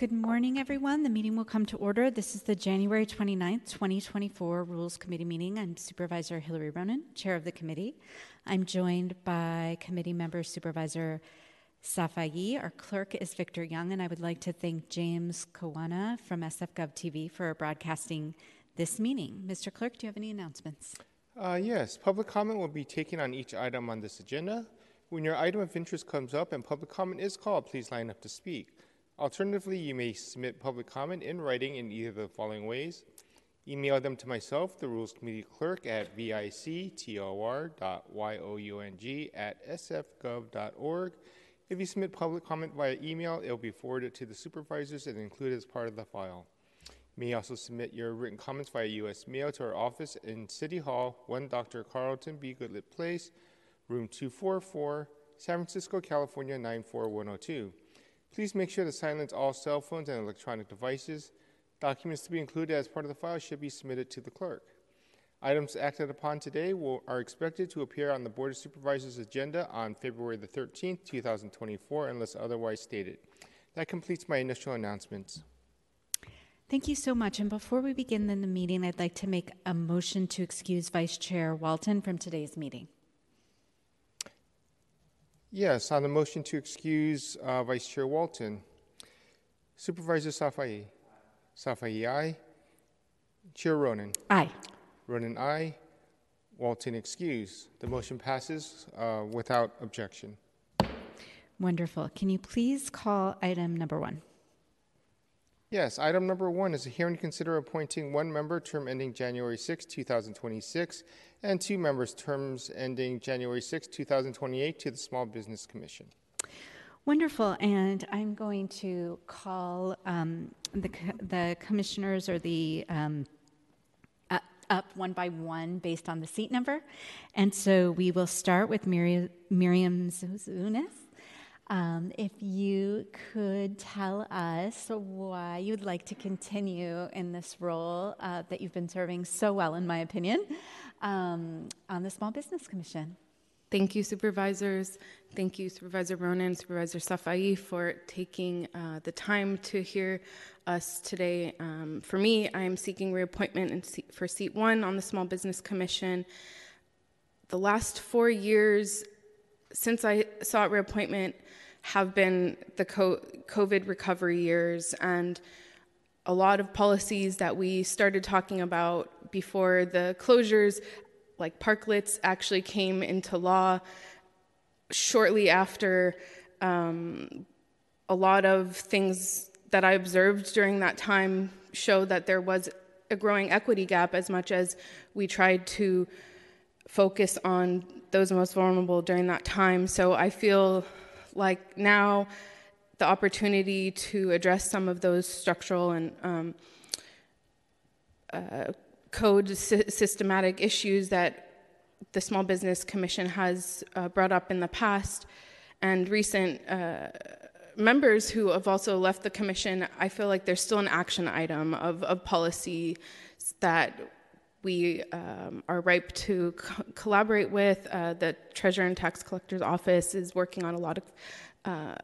Good morning, everyone. The meeting will come to order. This is the January 29th, 2024 Rules Committee meeting. I'm Supervisor Hillary Ronen, Chair of the committee. I'm joined by committee member Supervisor Safai. Our clerk is Victor Young, and I would like to thank James Kawana from SFGov TV for broadcasting this meeting. Mr. Clerk, do you have any announcements? Uh, yes, public comment will be taken on each item on this agenda. When your item of interest comes up and public comment is called, please line up to speak. Alternatively, you may submit public comment in writing in either of the following ways. Email them to myself, the Rules Committee Clerk, at victor.young at sfgov.org. If you submit public comment via email, it will be forwarded to the supervisors and included as part of the file. You may also submit your written comments via U.S. mail to our office in City Hall, 1 Dr. Carlton B. Goodlett Place, room 244, San Francisco, California 94102. Please make sure to silence all cell phones and electronic devices. Documents to be included as part of the file should be submitted to the clerk. Items acted upon today will, are expected to appear on the Board of Supervisors agenda on February the 13th, 2024, unless otherwise stated. That completes my initial announcements. Thank you so much. And before we begin the meeting, I'd like to make a motion to excuse Vice Chair Walton from today's meeting. Yes, on the motion to excuse uh, Vice Chair Walton, Supervisor Safai. Safai, aye. Chair Ronen. Aye. Ronen, aye. Walton, excuse. The motion passes uh, without objection. Wonderful. Can you please call item number one? Yes, item number one is a hearing to consider appointing one member, term ending January 6, 2026, and two members, terms ending January 6, 2028, to the Small Business Commission. Wonderful. And I'm going to call um, the, the commissioners or the um, up one by one based on the seat number. And so we will start with Miriam, Miriam. Um, if you could tell us why you'd like to continue in this role uh, that you've been serving so well, in my opinion, um, on the Small Business Commission. Thank you, supervisors. Thank you, Supervisor Ronen, Supervisor Safai, for taking uh, the time to hear us today. Um, for me, I am seeking reappointment seat, for seat one on the Small Business Commission. The last four years since I sought reappointment, have been the COVID recovery years and a lot of policies that we started talking about before the closures, like parklets, actually came into law shortly after. Um, a lot of things that I observed during that time show that there was a growing equity gap as much as we tried to focus on those most vulnerable during that time. So I feel like now the opportunity to address some of those structural and um, uh, code sy- systematic issues that the Small Business Commission has uh, brought up in the past and recent uh, members who have also left the commission, I feel like there's still an action item of, of policy that we um, are ripe to co- collaborate with. Uh, the Treasurer and Tax Collector's Office is working on a lot of uh,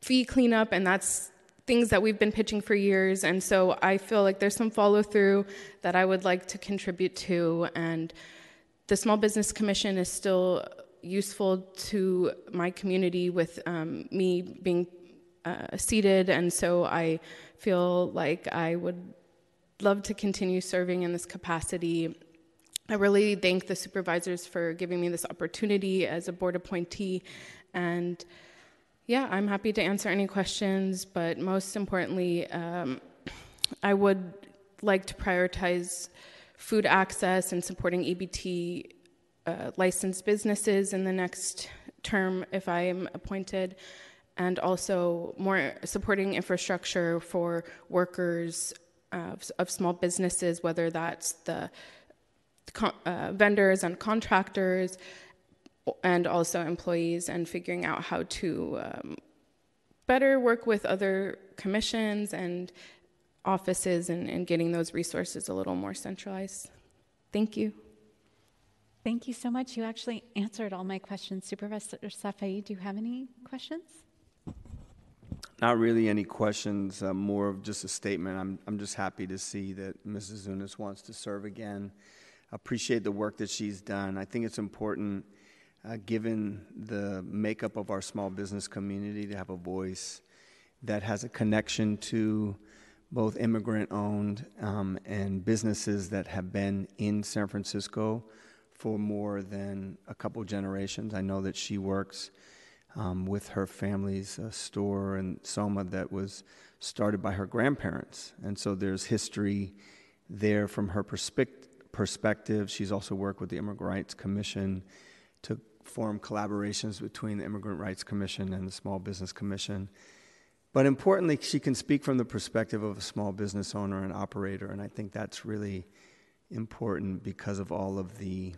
fee cleanup, and that's things that we've been pitching for years. And so I feel like there's some follow through that I would like to contribute to. And the Small Business Commission is still useful to my community with um, me being uh, seated. And so I feel like I would love to continue serving in this capacity. I really thank the supervisors for giving me this opportunity as a board appointee. And yeah, I'm happy to answer any questions, but most importantly, um, I would like to prioritize food access and supporting EBT uh, licensed businesses in the next term if I am appointed, and also more supporting infrastructure for workers of, of small businesses, whether that's the uh, vendors and contractors, and also employees, and figuring out how to um, better work with other commissions and offices and, and getting those resources a little more centralized. Thank you. Thank you so much. You actually answered all my questions. Supervisor Safai, do you have any questions? Not really any questions, uh, more of just a statement. I'm, I'm just happy to see that Mrs. Zouzounis wants to serve again. Appreciate the work that she's done. I think it's important, uh, given the makeup of our small business community, to have a voice that has a connection to both immigrant owned um, and businesses that have been in San Francisco for more than a couple generations. I know that she works um, with her family's uh, store in Soma that was started by her grandparents. And so there's history there from her perspective. perspective. She's also worked with the Immigrant Rights Commission to form collaborations between the Immigrant Rights Commission and the Small Business Commission. But importantly, she can speak from the perspective of a small business owner and operator, and I think that's really important because of all of the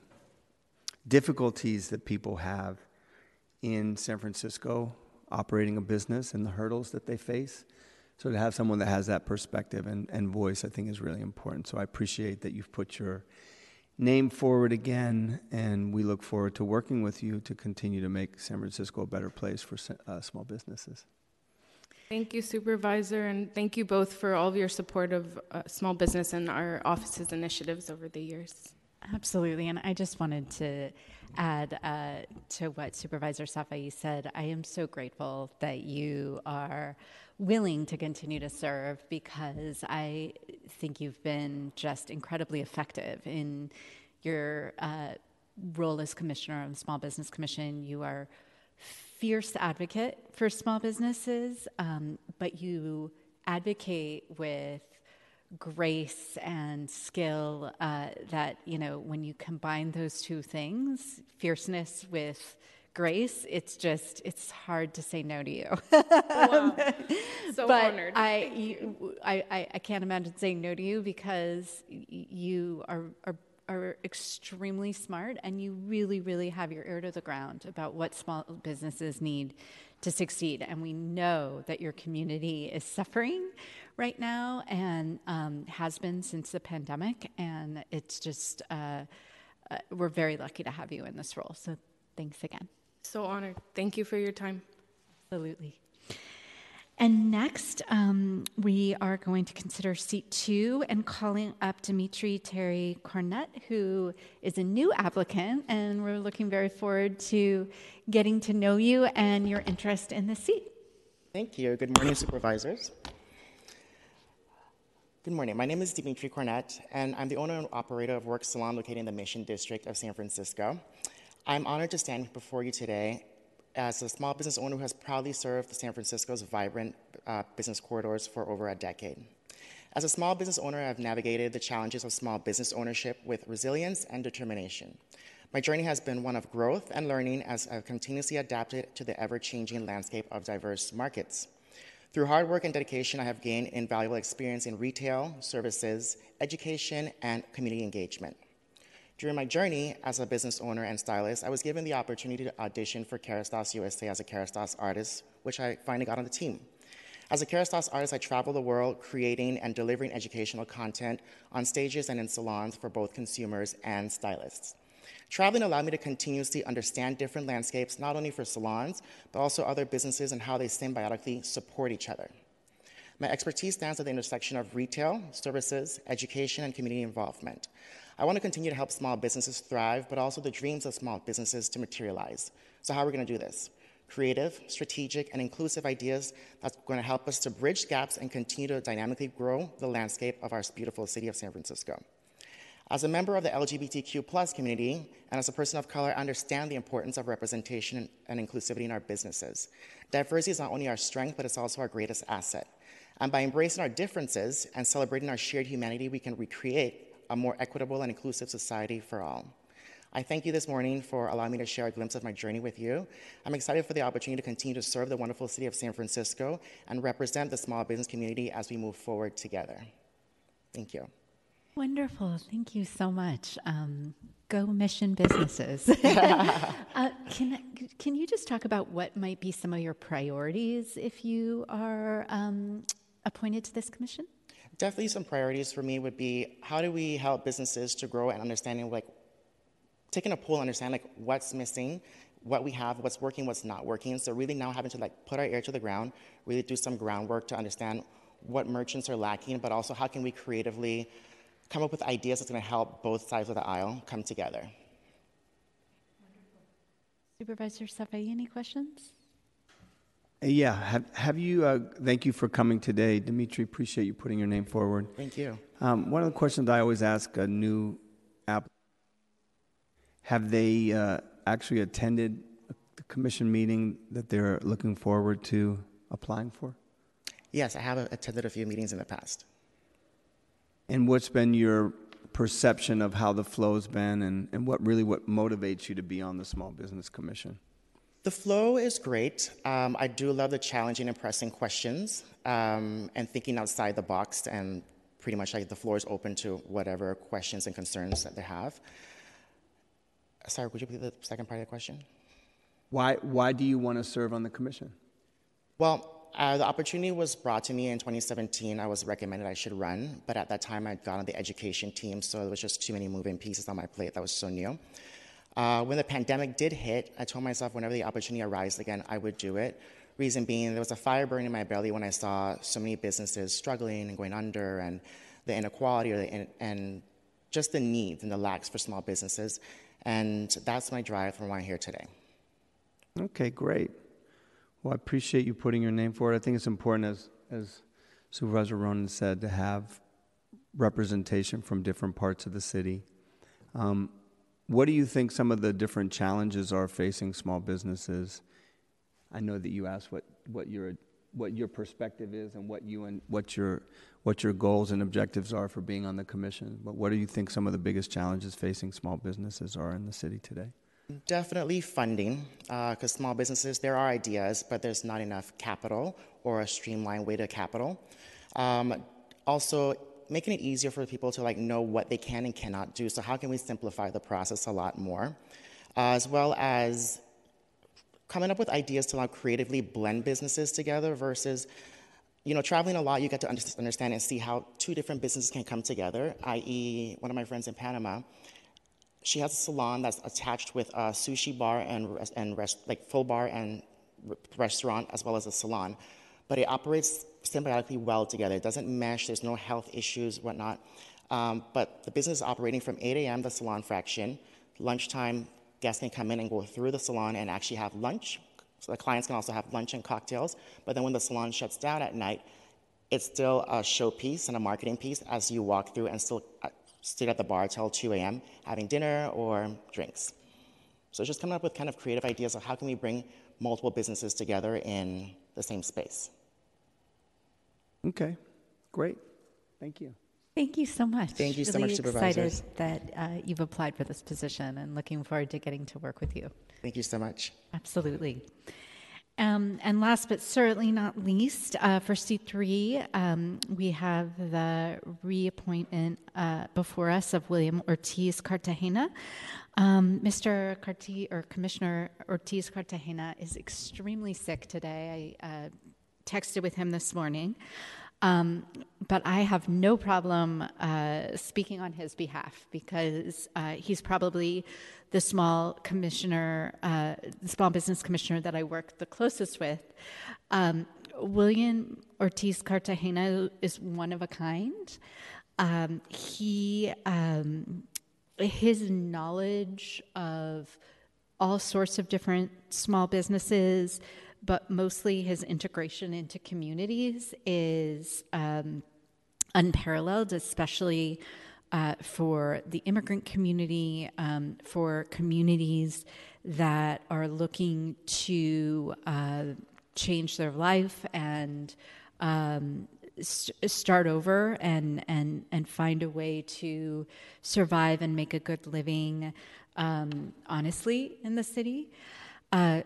difficulties that people have in San Francisco operating a business and the hurdles that they face. So to have someone that has that perspective and, and voice, I think is really important. So I appreciate that you've put your name forward again, and we look forward to working with you to continue to make San Francisco a better place for uh, small businesses. Thank you, Supervisor, and thank you both for all of your support of uh, small business and our office's initiatives over the years. Absolutely, and I just wanted to add uh, to what Supervisor Safai said. I am so grateful that you are willing to continue to serve because I think you've been just incredibly effective in your uh, role as commissioner of the Small Business Commission. You are fierce advocate for small businesses, um, but you advocate with grace and skill uh, that you know when you combine those two things fierceness with grace it's just it's hard to say no to you. Wow. so but honored. I, you, I, I can't imagine saying no to you because you are, are are extremely smart and you really really have your ear to the ground about what small businesses need to succeed. And we know that your community is suffering right now and um, has been since the pandemic. And it's just, uh, uh, we're very lucky to have you in this role. So thanks again. So honored. Thank you for your time. Absolutely. And next, um, we are going to consider seat two and calling up Dimitri Terry Cornett, who is a new applicant, and we're looking very forward to getting to know you and your interest in the seat. Thank you. Good morning, supervisors. Good morning. My name is Dimitri Cornett, and I'm the owner and operator of Work Salon located in the Mission District of San Francisco. I'm honored to stand before you today as a small business owner who has proudly served San Francisco's vibrant uh, business corridors for over a decade. As a small business owner, I've navigated the challenges of small business ownership with resilience and determination. My journey has been one of growth and learning as I've continuously adapted to the ever changing landscape of diverse markets. Through hard work and dedication, I have gained invaluable experience in retail, services, education, and community engagement. During my journey as a business owner and stylist, I was given the opportunity to audition for Kerastase USA as a Kerastase artist, which I finally got on the team. As a Kerastase artist, I travel the world creating and delivering educational content on stages and in salons for both consumers and stylists. Traveling allowed me to continuously understand different landscapes, not only for salons, but also other businesses and how they symbiotically support each other. My expertise stands at the intersection of retail, services, education, and community involvement. I want to continue to help small businesses thrive, but also the dreams of small businesses to materialize. So, how are we going to do this? Creative, strategic, and inclusive ideas that's going to help us to bridge gaps and continue to dynamically grow the landscape of our beautiful city of San Francisco. As a member of the LGBTQ plus community and as a person of color, I understand the importance of representation and inclusivity in our businesses. Diversity is not only our strength, but it's also our greatest asset. And by embracing our differences and celebrating our shared humanity, we can recreate a more equitable and inclusive society for all. I thank you this morning for allowing me to share a glimpse of my journey with you. I'm excited for the opportunity to continue to serve the wonderful city of San Francisco and represent the small business community as we move forward together. Thank you. Wonderful. Thank you so much. Um, go mission businesses. uh, can, can you just talk about what might be some of your priorities if you are um, appointed to this commission? Definitely some priorities for me would be how do we help businesses to grow and understanding like taking a poll understand like what's missing what we have, what's working, what's not working. So really now having to like put our ear to the ground, really do some groundwork to understand what merchants are lacking, but also how can we creatively come up with ideas that's going to help both sides of the aisle come together. Supervisor Safai, any questions? Uh, Yeah, have, have you, uh, thank you for coming today. Dimitri, appreciate you putting your name forward. Thank you. Um, one of the questions I always ask a new app, have they uh, actually attended the commission meeting that they're looking forward to applying for? Yes, I have attended a few meetings in the past. And what's been your perception of how the flow's been and, and what really what motivates you to be on the Small Business Commission? The flow is great. Um, I do love the challenging and pressing questions um, and thinking outside the box, and pretty much like the floor is open to whatever questions and concerns that they have. Sorry, would you repeat the second part of the question? Why, why do you want to serve on the commission? Well, uh, the opportunity was brought to me in 2017. I was recommended I should run, but at that time I got on the education team, so it was just too many moving pieces on my plate. That was so new. Uh, when the pandemic did hit, I told myself whenever the opportunity arises again, I would do it. Reason being, there was a fire burning in my belly when I saw so many businesses struggling and going under, and the inequality or the, and just the needs and the lacks for small businesses. And that's my drive for why I'm here today. Okay, great. Well, I appreciate you putting your name forward. I think it's important, as, as Supervisor Ronen said, to have representation from different parts of the city. Um, what do you think some of the different challenges are facing small businesses? I know that you asked what, what your what your perspective is and what you and what your what your goals and objectives are for being on the commission. But what do you think some of the biggest challenges facing small businesses are in the city today? Definitely funding, because uh, small businesses, there are ideas, but there's not enough capital or a streamlined way to capital. Um, also, making it easier for people to like know what they can and cannot do. So how can we simplify the process a lot more, uh, as well as coming up with ideas to like creatively blend businesses together versus. You know, traveling a lot, you get to understand and see how two different businesses can come together. I.e., one of my friends in Panama, she has a salon that's attached with a sushi bar and, and rest, like full bar and restaurant as well as a salon. But it operates symbiotically well together. It doesn't mesh. There's no health issues whatnot. Um, but the business is operating from 8 a.m the salon fraction. Lunchtime guests can come in and go through the salon and actually have lunch. So the clients can also have lunch and cocktails. But then when the salon shuts down at night it's still a showpiece and a marketing piece as you walk through and still sit at the bar till 2 a.m. having dinner or drinks. So it's just coming up with kind of creative ideas of how can we bring multiple businesses together in the same space. Okay, great. Thank you. Thank you so much. Thank you so really much, supervisors. excited that uh, you've applied for this position and looking forward to getting to work with you. Thank you so much. Absolutely. Um, and last but certainly not least, uh, for C3, um, we have the reappointment uh, before us of William Ortiz Cartagena. Um, Mr. Carti or Commissioner Ortiz Cartagena is extremely sick today. I uh, texted with him this morning. Um, but I have no problem uh, speaking on his behalf because uh, he's probably the small commissioner, uh, the small business commissioner that I work the closest with. Um, William Ortiz Cartagena is one of a kind. Um, he, um, his knowledge of all sorts of different small businesses, but mostly his integration into communities is um, unparalleled, especially uh, for the immigrant community, um, for communities that are looking to uh, change their life and um, st- start over and, and, and find a way to survive and make a good living um, honestly in the city. Uh,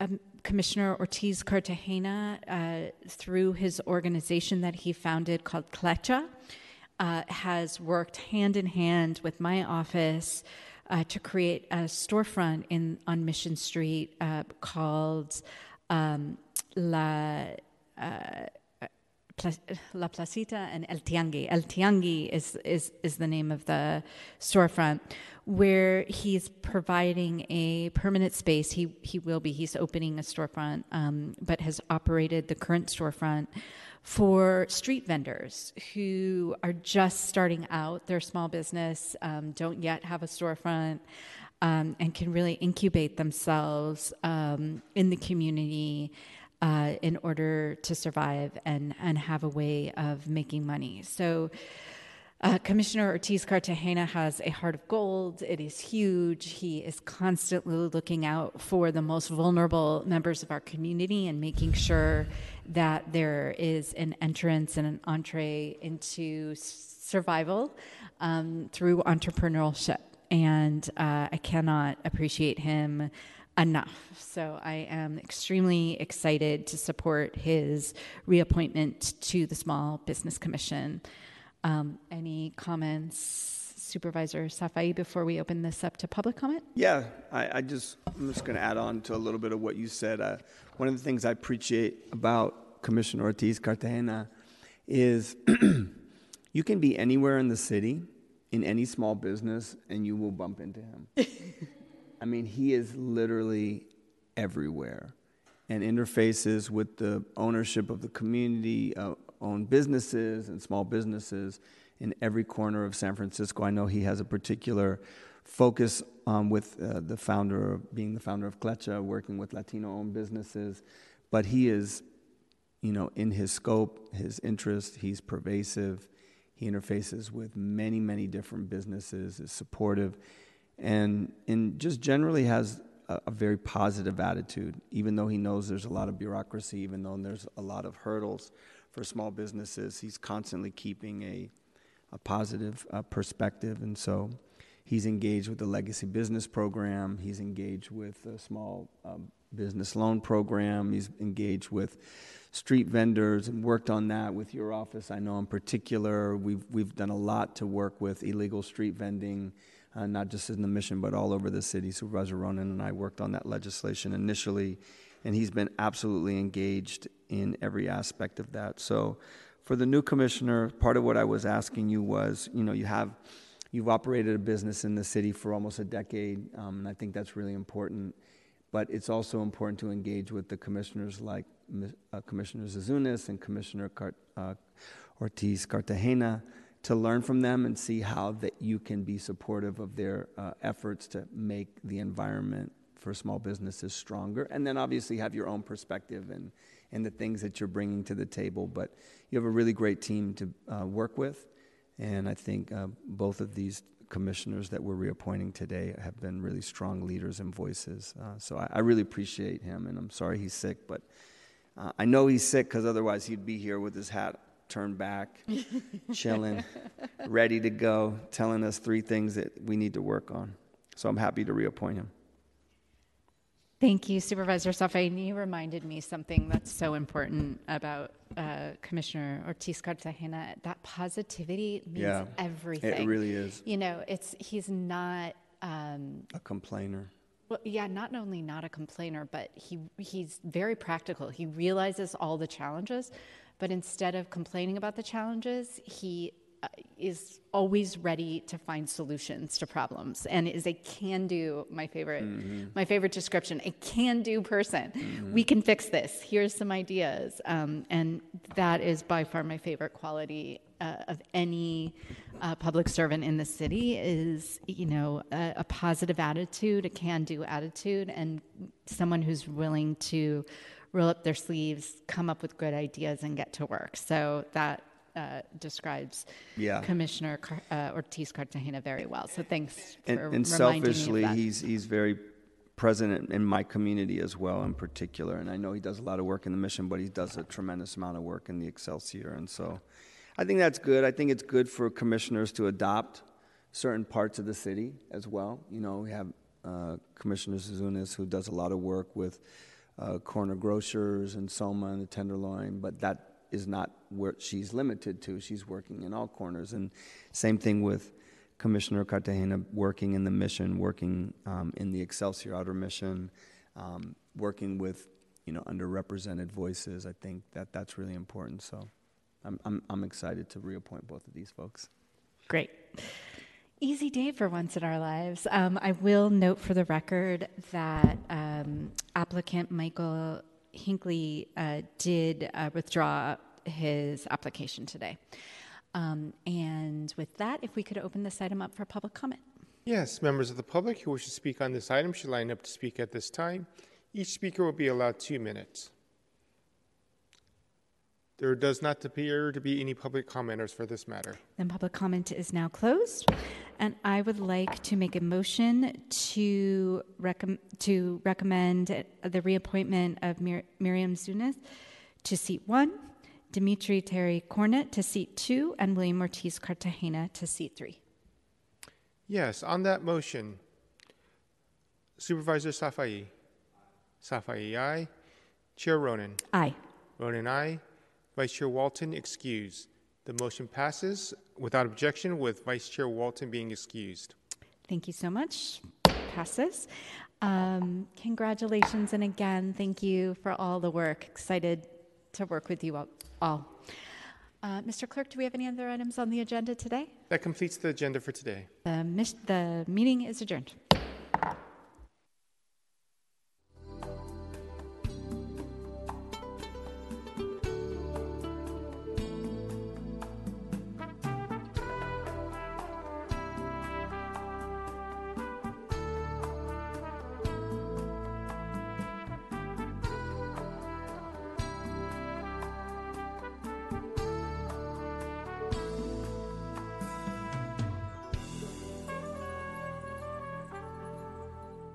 um, Commissioner Ortiz Cartagena, uh, through his organization that he founded called CLECHA, uh, has worked hand in hand with my office uh, to create a storefront in on Mission Street uh, called um, La uh, La Placita and El Tiangi. El Tiangi is, is, is the name of the storefront where he's providing a permanent space. He, he will be, he's opening a storefront, um, but has operated the current storefront for street vendors who are just starting out their small business, um, don't yet have a storefront, um, and can really incubate themselves um, in the community uh, in order to survive and, and have a way of making money. So, uh, Commissioner Ortiz Cartagena has a heart of gold. It is huge. He is constantly looking out for the most vulnerable members of our community and making sure that there is an entrance and an entree into survival um, through entrepreneurship. And uh, I cannot appreciate him enough. So I am extremely excited to support his reappointment to the Small Business Commission. Um, any comments, Supervisor Safai, before we open this up to public comment? Yeah, I, I just, I'm just going to add on to a little bit of what you said. Uh, one of the things I appreciate about Commissioner Ortiz Cartagena is you can be anywhere in the city, in any small business, and you will bump into him. I mean, he is literally everywhere and interfaces with the ownership of the community, uh, owned businesses and small businesses in every corner of San Francisco. I know he has a particular focus um, with uh, the founder, being the founder of Clecha, working with Latino owned businesses, but he is, you know, in his scope, his interest, he's pervasive. He interfaces with many, many different businesses, is supportive, and, and just generally has a, a very positive attitude, even though he knows there's a lot of bureaucracy, even though there's a lot of hurdles for small businesses. He's constantly keeping a, a positive uh, perspective, and so he's engaged with the Legacy Business Program. He's engaged with a small um, business loan program. He's engaged with street vendors and worked on that with your office. I know in particular, we've we've done a lot to work with illegal street vending. Uh, not just in the mission, but all over the city. Supervisor Ronen and I worked on that legislation initially, and he's been absolutely engaged in every aspect of that. So, for the new commissioner, part of what I was asking you was, you know, you have, you've operated a business in the city for almost a decade, um, and I think that's really important. But it's also important to engage with the commissioners like uh, Commissioner Zouzounis and Commissioner Cart, uh, Ortiz Cartagena to learn from them and see how that you can be supportive of their uh, efforts to make the environment for small businesses stronger, and then obviously have your own perspective and and the things that you're bringing to the table. But you have a really great team to uh, work with, and I think uh, both of these commissioners that we're reappointing today have been really strong leaders and voices. Uh, so I, I, really appreciate him, and I'm sorry he's sick, but uh, I know he's sick because otherwise he'd be here with his hat turned back, chilling, ready to go, telling us three things that we need to work on. So I'm happy to reappoint him. Thank you, Supervisor Safai. You reminded me something that's so important about uh, Commissioner Ortiz Cartagena. That positivity means yeah, everything. It really is. You know, it's he's not um, a complainer. Well, yeah, not only not a complainer, but he he's very practical. He realizes all the challenges, but instead of complaining about the challenges, he uh, is always ready to find solutions to problems and is a can-do my favorite mm-hmm. my favorite description a can-do person mm-hmm. we can fix this here's some ideas um, and that is by far my favorite quality uh, of any uh, public servant in the city is you know a, a positive attitude a can-do attitude and someone who's willing to roll up their sleeves come up with good ideas and get to work so that uh, describes yeah. Commissioner Car- uh, Ortiz Cartagena very well. So thanks and, and selfishly, he's he's very present in my community as well, in particular. And I know he does a lot of work in the mission, but he does a tremendous amount of work in the Excelsior. And so, I think that's good. I think it's good for commissioners to adopt certain parts of the city as well. You know, we have uh, Commissioner Zouzounis who does a lot of work with uh, corner grocers and Soma and the Tenderloin, but that is not where she's limited to. She's working in all corners. And same thing with Commissioner Cartagena working in the mission, working um, in the Excelsior Outer Mission, um, working with you know underrepresented voices. I think that that's really important. So, I'm, I'm, I'm excited to reappoint both of these folks. Great. Easy day for once in our lives. Um, I will note for the record that um, applicant Michael Hinckley uh, did uh, withdraw his application today. Um, and with that, if we could open this item up for public comment. Yes, members of the public who wish to speak on this item should line up to speak at this time. Each speaker will be allowed two minutes. There does not appear to be any public commenters for this matter. Then public comment is now closed, and I would like to make a motion to recommend to recommend the reappointment of Mir- Miriam Zouzounis to seat one, Dimitri Terry Cornett to seat two, and William Ortiz Cartagena to seat three. Yes, on that motion, Supervisor Safai. Safai, aye. Chair Ronen. Aye. Ronen, aye. Vice Chair Walton, excused. The motion passes without objection with Vice Chair Walton being excused. Thank you so much. Passes. Um, congratulations, and again, thank you for all the work. Excited to work with you all. Uh, Mr. Clerk, do we have any other items on the agenda today? That completes the agenda for today. The, the meeting is adjourned.